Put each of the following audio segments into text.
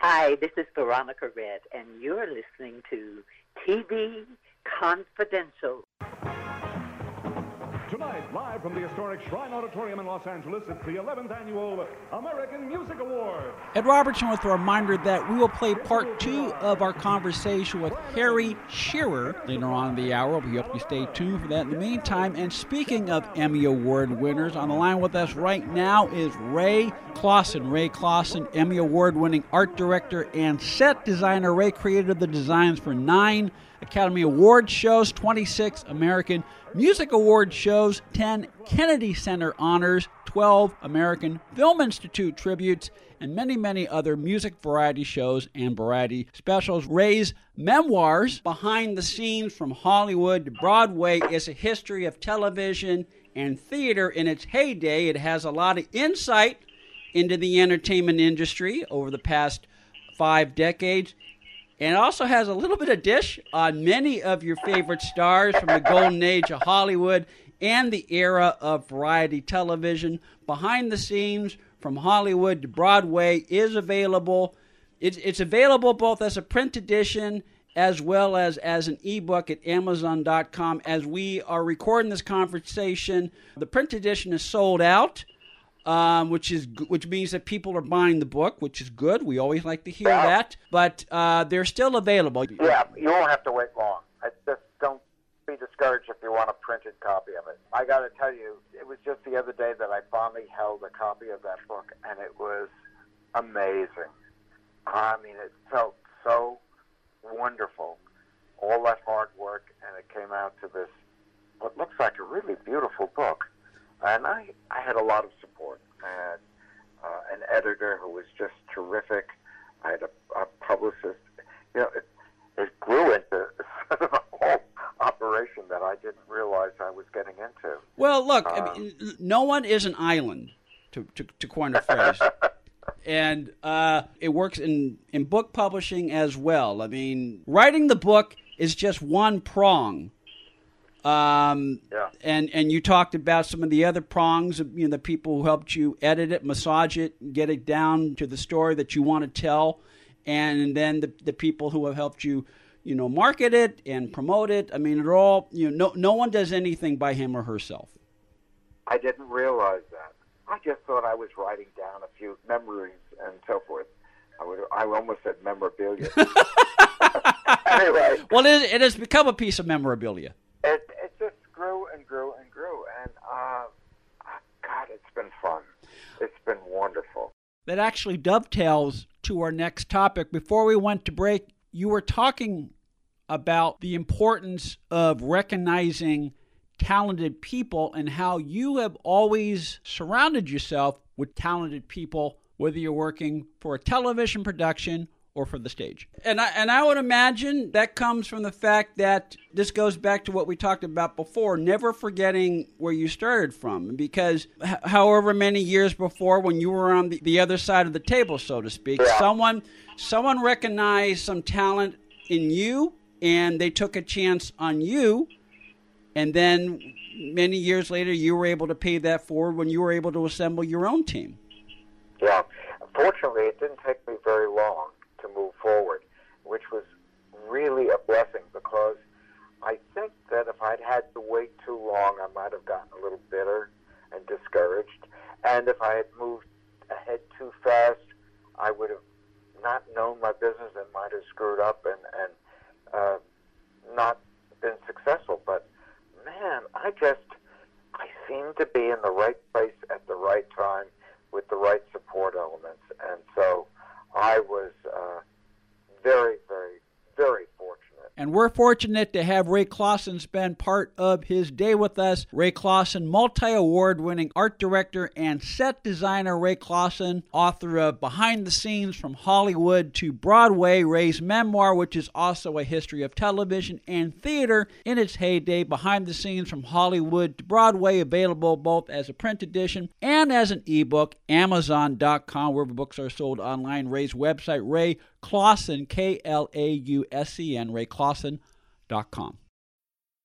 Hi, this is Veronica Red, and you're listening to TV Confidential. Tonight, live from the historic Shrine Auditorium in Los Angeles, it's the 11th annual American Music Award. Ed Robertson with a reminder that we will play part two of our conversation with Harry Shearer later on in the hour. We hope you stay tuned for that. In the meantime, and speaking of Emmy Award winners, on the line with us right now is Ray Klausen. Ray Klausen, Emmy Award winning art director and set designer. Ray created the designs for nine Academy Award shows, 26 American Music Award shows, 10 Kennedy Center honors, 12 American Film Institute tributes, and many, many other music variety shows and variety specials. Ray's memoirs, Behind the Scenes from Hollywood to Broadway, is a history of television and theater in its heyday. It has a lot of insight into the entertainment industry over the past five decades and also has a little bit of dish on many of your favorite stars from the golden age of Hollywood and the era of variety television. Behind the scenes from Hollywood to Broadway is available. It's, it's available both as a print edition as well as as an ebook at amazon.com as we are recording this conversation the print edition is sold out um, which is which means that people are buying the book, which is good. We always like to hear Yeah. that, but uh, they're still available. Yeah, you won't have to wait long. I just don't be discouraged if you want a printed copy of it. I got to tell you, it was just the other day that I finally held a copy of that book, and it was amazing. I mean, it felt so wonderful. All that hard work, and it came out to this what looks like a really beautiful book. And I, I had a lot of support. I had uh, an editor who was just terrific. I had a, a publicist. You know, it, it grew into sort of a whole operation that I didn't realize I was getting into. Well, look, I Um, mean, no one is an island, to, to, to coin a phrase. and uh, it works in, in book publishing as well. I mean, writing the book is just one prong. Um, Yeah. and and you talked about some of the other prongs, of, you know, the people who helped you edit it, massage it, get it down to the story that you want to tell, and then the the people who have helped you, you know, market it and promote it. I mean, it all you know, no no one does anything by him or herself. I didn't realize that. I just thought I was writing down a few memories and so forth. I would, I almost said memorabilia. anyway, Well, it, it has become a piece of memorabilia. it, it just grew and grew and grew, and uh, God, it's been fun. It's been wonderful. that actually dovetails to our next topic. Before we went to break, you were talking about the importance of recognizing talented people and how you have always surrounded yourself with talented people, whether you're working for a television production or for the stage. And I and I would imagine that comes from the fact that this goes back to what we talked about before, never forgetting where you started from. Because h- however many years before, when you were on the, the other side of the table, so to speak, Yeah. someone someone recognized some talent in you, and they took a chance on you, and then many years later, you were able to pay that forward when you were able to assemble your own team. Yeah. Fortunately, it didn't take me very long move forward, which was really a blessing because I think that if I'd had to wait too long, I might have gotten a little bitter and discouraged. And if I had moved ahead too fast, I would have not known my business and might have screwed up and, and uh, not been successful. But man, I just I seem to be in the right place at the right time with the right support elements, and so I was uh, very, very, very. And we're fortunate to have Ray Klausen spend part of his day with us. Ray Klausen, multi award winning art director and set designer Ray Klausen, author of Behind the Scenes from Hollywood to Broadway, Ray's memoir, which is also a history of television and theater in its heyday, Behind the Scenes from Hollywood to Broadway, available both as a print edition and as an ebook. Amazon.com, wherever books are sold online. Ray's website, Ray Klausen, K L A U S E N, rayklausen.com.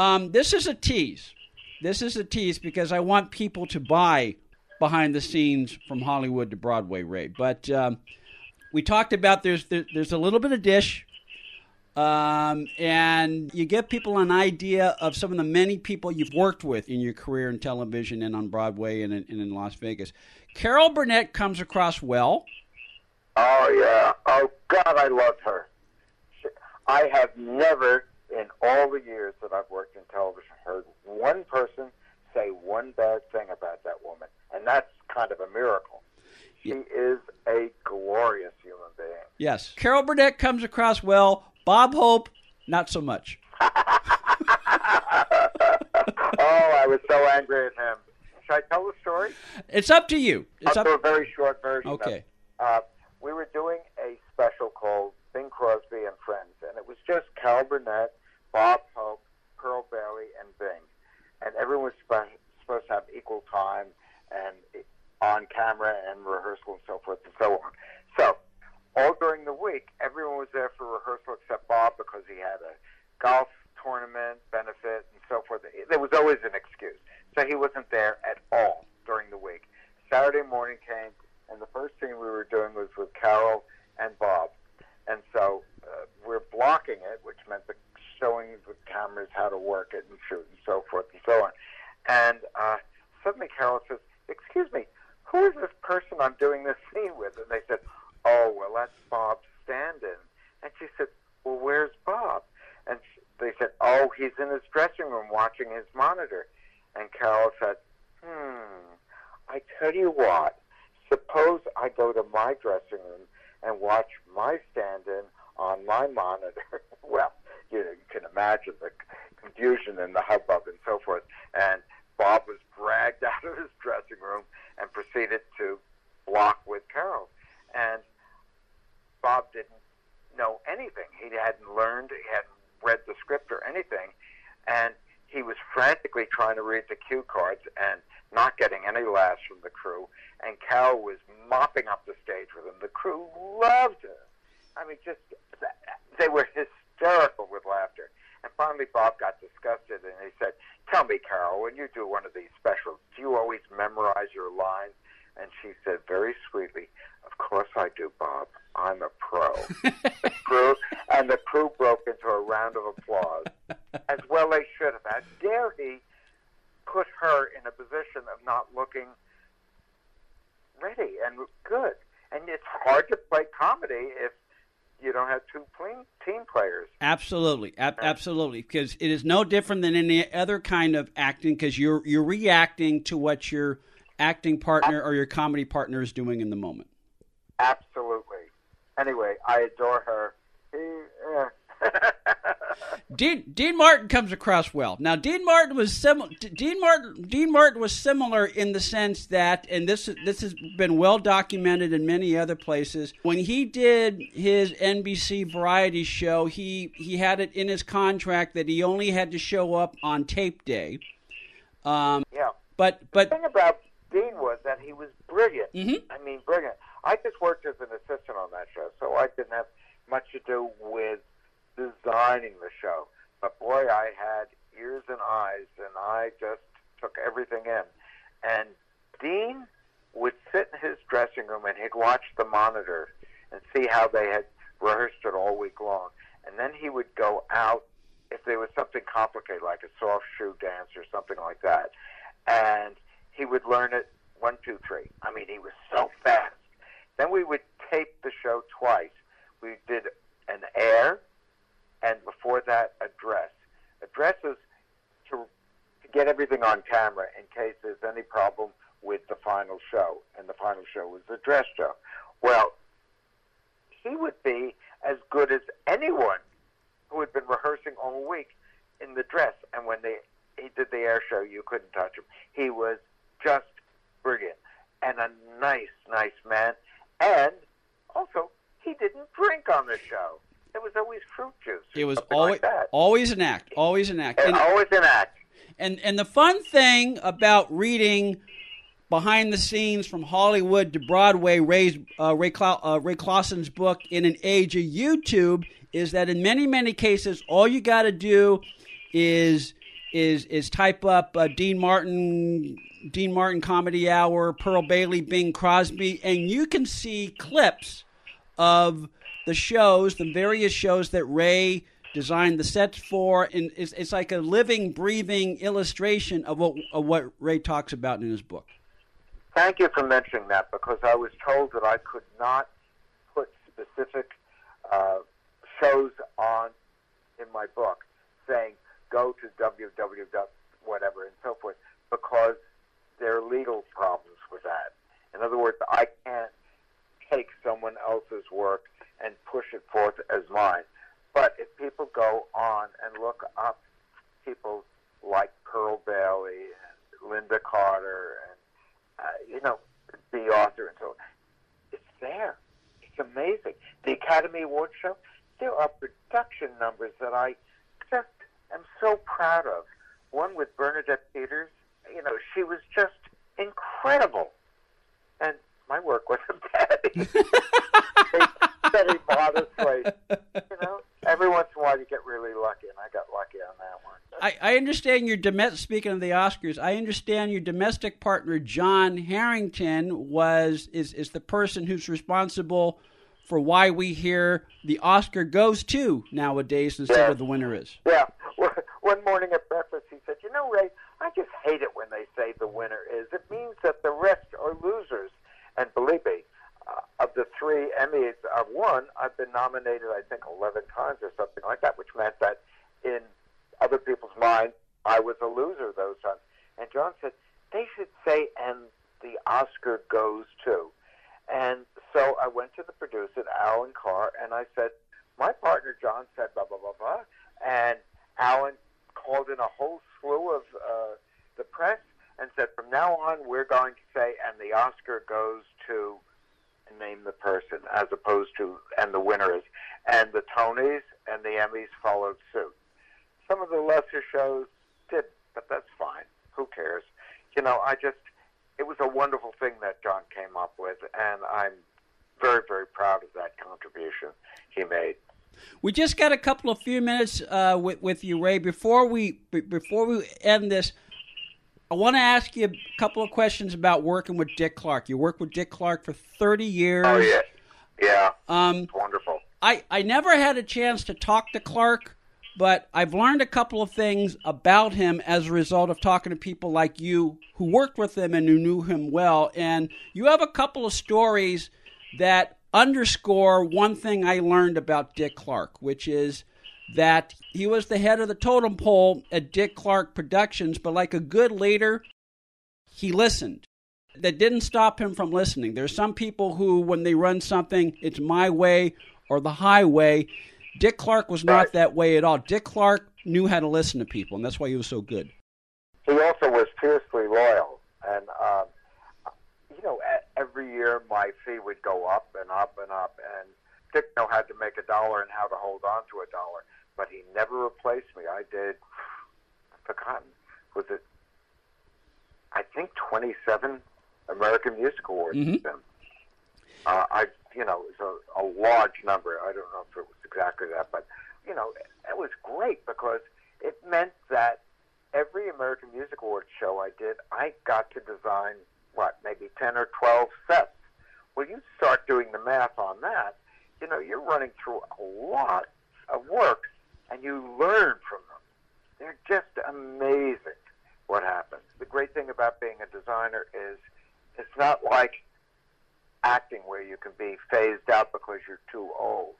Um, this is a tease. This is a tease because I want people to buy behind the scenes from Hollywood to Broadway, Ray. But um, we talked about there's there, there's a little bit of dish, um, and you give people an idea of some of the many people you've worked with in your career in television and on Broadway and in, and in Las Vegas. Carol Burnett comes across well. Oh yeah. Oh God, I love her. I have never, in all the years that I've worked in television, heard one person say one bad thing about that woman, and that's kind of a miracle. She is a glorious human being. Yes, Carol Burnett comes across well. Bob Hope, not so much. oh, I was so angry at him. Should I tell the story? It's up to you. It's I'll up. do a very short version. of Okay. it. Uh, we were doing a special called Bing Crosby and Friends, and it was just Carol Burnett, Bob Hope, Pearl Bailey, and Bing, and everyone was supposed to have equal time and on camera and rehearsal and so forth and so on. So all during the week, everyone was there for rehearsal except Bob because he had a golf tournament benefit and so forth. There was always an excuse, so he wasn't there at all during the week. Saturday morning came, and the first thing we were doing was with Carol and Bob, and so uh, we're blocking it, which meant the showing the cameras how to work it and shoot and so forth and so on. And uh, suddenly Carol says, "Excuse me, who is this person I'm doing this scene with?" And they said, "Oh, well, that's Bob stand-in." And she said, "Well, where's Bob?" And they said, "Oh, he's in his dressing room watching his monitor." And Carol said, "Hmm, I tell you what. Suppose I go to my dressing room and watch my stand-in on my monitor." well, you, know, you can imagine the confusion and the hubbub and so forth. And Bob was dragged out of his dressing room and proceeded to block with Carol. And Bob didn't know anything. He hadn't learned, he hadn't read the script or anything. And he was frantically trying to read the cue cards and not getting any laughs from the crew. And Carol was mopping up the stage with him. The crew loved her. I mean, just they were hysterical with laughter. And finally, Bob got disgusted and he said, Tell me, Carol, when you do one of these specials, do you always memorize your lines? And she said very sweetly, Of course I do, Bob. I'm a pro. the crew, and the crew broke into a round of applause, as well they should have. How dare he put her in a position of not looking ready and good? And it's hard to play comedy if you don't have two team team players. Absolutely, Ab- absolutely, because it is no different than any other kind of acting. Because you're you're reacting to what your acting partner or your comedy partner is doing in the moment. Absolutely. Anyway, I adore her. He, eh. Dean, Dean Martin comes across well. Now, Dean Martin was similar. Dean Martin, Dean Martin was similar in the sense that, and this this has been well documented in many other places. When he did his NBC variety show, he he had it in his contract that he only had to show up on tape day. Um, yeah. but but The thing about Dean was that he was brilliant. Mhm. I mean, brilliant. I just worked as an assistant on that show, so I didn't have much to do designing the show. But boy, I had ears and eyes, and I just took everything in. And Dean would sit in his dressing room and he'd watch the monitor and see how they had rehearsed it all week long. and then he would go out if there was something complicated, like a soft shoe dance or something like that, and he would learn it one, two, three. I mean, he was so fast. Then we would tape the show twice. We did an air, and before that, address. dress. A dress is to, to get everything on camera in case there's any problem with the final show, and the final show was the dress show. Well, he would be as good as anyone who had been rehearsing all week in the dress. And when they he did the air show, you couldn't touch him. He was just brilliant and a nice, nice man. And also, he didn't drink on the show. It was always fruit juice. It was always like always an act, always an act. And And, always an act. and and the fun thing about reading behind the scenes from Hollywood to Broadway, Ray's, uh, Ray, Cla- uh, Ray Klausen's book in an age of YouTube is that in many many cases, all you got to do is is is type up uh, Dean Martin. Dean Martin Comedy Hour, Pearl Bailey, Bing Crosby, and you can see clips of the shows, the various shows that Ray designed the sets for, and it's, it's like a living, breathing illustration of what of what Ray talks about in his book. Thank you for mentioning that because I was told that I could not put specific uh, shows on in my book saying go to www whatever and so forth because there are legal problems with that. In other words, I can't take someone else's work and push it forth as mine. But if people go on and look up people like Pearl Bailey and Lynda Carter and uh, you know, the author and so on. It's there. It's amazing. The Academy Award show, there are production numbers that I just am so proud of. One with Bernadette Peters, you know, she was just incredible. And my work wasn't bad. they said it modestly. You know, every once in a while you get really lucky, and I got lucky on that one. I, understand your domestic. Speaking of the Oscars, I understand your domestic partner John Harrington was is is the person who's responsible for why we hear the Oscar goes to nowadays instead Yeah. of the winner is. Yeah. One morning at breakfast, he said, "You know, Ray, I just hate it when they say the winner is. It means that the rest are losers." And believe me, uh, of the three Emmys I've won, I've been nominated, I think, eleven times or something like that, which meant that in other people's minds, I was a loser those times. And John said they should say, "And the Oscar goes to." And so I went to the producer, Allan Carr, and I said, "My partner John said blah blah blah blah," and Allan called in a whole slew of uh, the press and said, "From now on, we're going to say, and the Oscar goes to." Name the person, as opposed to, and the winner is, and the Tonys and the Emmys followed suit. Some of the lesser shows did, but that's fine. Who cares? You know, I just, it was a wonderful thing that John came up with, and I'm very, very proud of that contribution he made. We just got a couple of few minutes uh, with with you, Ray. Before we be- before we end this, I want to ask you a couple of questions about working with Dick Clark. You worked with Dick Clark for thirty years. Oh, yeah. Yeah. Um, wonderful. I, I never had a chance to talk to Clark, but I've learned a couple of things about him as a result of talking to people like you who worked with him and who knew him well. And you have a couple of stories that underscore one thing I learned about Dick Clark, which is that he was the head of the totem pole at Dick Clark Productions, but like a good leader, he listened. That didn't stop him from listening. There's some people who, when they run something, it's my way or the highway. Dick Clark was not Right. that way at all. Dick Clark knew how to listen to people, and that's why he was so good. he also was fiercely loyal, and um, you know, every year my fee would go up and up and up, and Dick know how to make a dollar and how to hold on to a dollar, but he never replaced me. I did, I've forgotten, was it? I think twenty-seven American Music Awards. Mhm. Uh, I, you know, it was a, a large number. I don't know if it was exactly that, but you know, it was great because it meant that every American Music Awards show I did, I got to design what maybe ten or twelve sets. Well, you start doing the math on that. You know, you're running through a lot of work, and you learn from them. They're just amazing what happens. The great thing about being a designer is it's not like acting where you can be phased out because you're too old.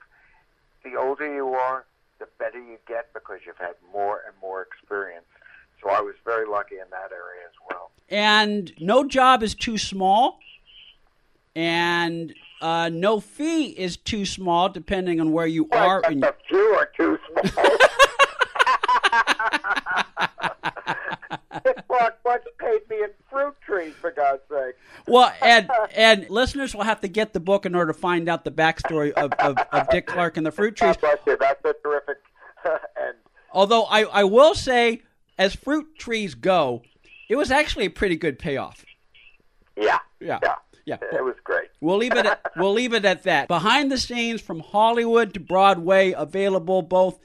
The older you are, the better you get because you've had more and more experience. So I was very lucky in that area as well. And no job is too small, and uh, no fee is too small, depending on where you are. Well, in- a few are too small. Clark once paid me in fruit trees, for God's sake. Well, and and listeners will have to get the book in order to find out the backstory of, of, of Dick Clark and the fruit trees. You. That's a terrific and Although I, I will say, as fruit trees go, it was actually a pretty good payoff. yeah, Yeah. yeah, Yeah. It was great. We'll leave it at, we'll leave it at that. Behind the scenes from Hollywood to Broadway, available both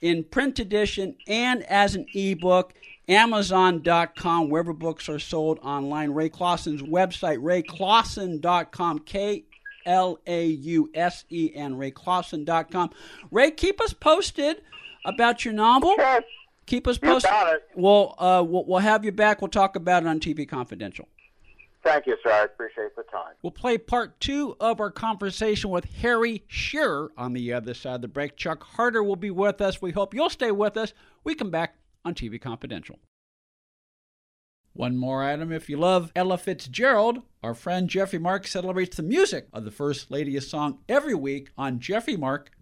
in print edition and as an ebook. Amazon.com, wherever books are sold online. Ray Klausen's website, rayklausen.com, K L A U S E N, rayklausen.com. Ray, keep us posted about your novel. Yes, Keep us posted. it. We'll, uh, we'll, we'll have you back. We'll talk about it on TV Confidential. Thank you, sir. I appreciate the time. We'll play part two of our conversation with Harry Shearer on the other side of the break. Chuck Harder will be with us. We hope you'll stay with us. We come back on TV Confidential. One more item. If you love Ella Fitzgerald, our friend Jeffrey Mark celebrates the music of the First Lady of Song every week on Jeffrey Mark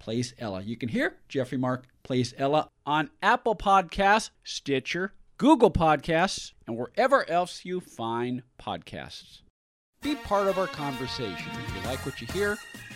Plays Ella. You can hear Jeffrey Mark Plays Ella on Apple Podcasts, Stitcher, Google Podcasts, and wherever else you find podcasts. Be part of our conversation. If you like what you hear,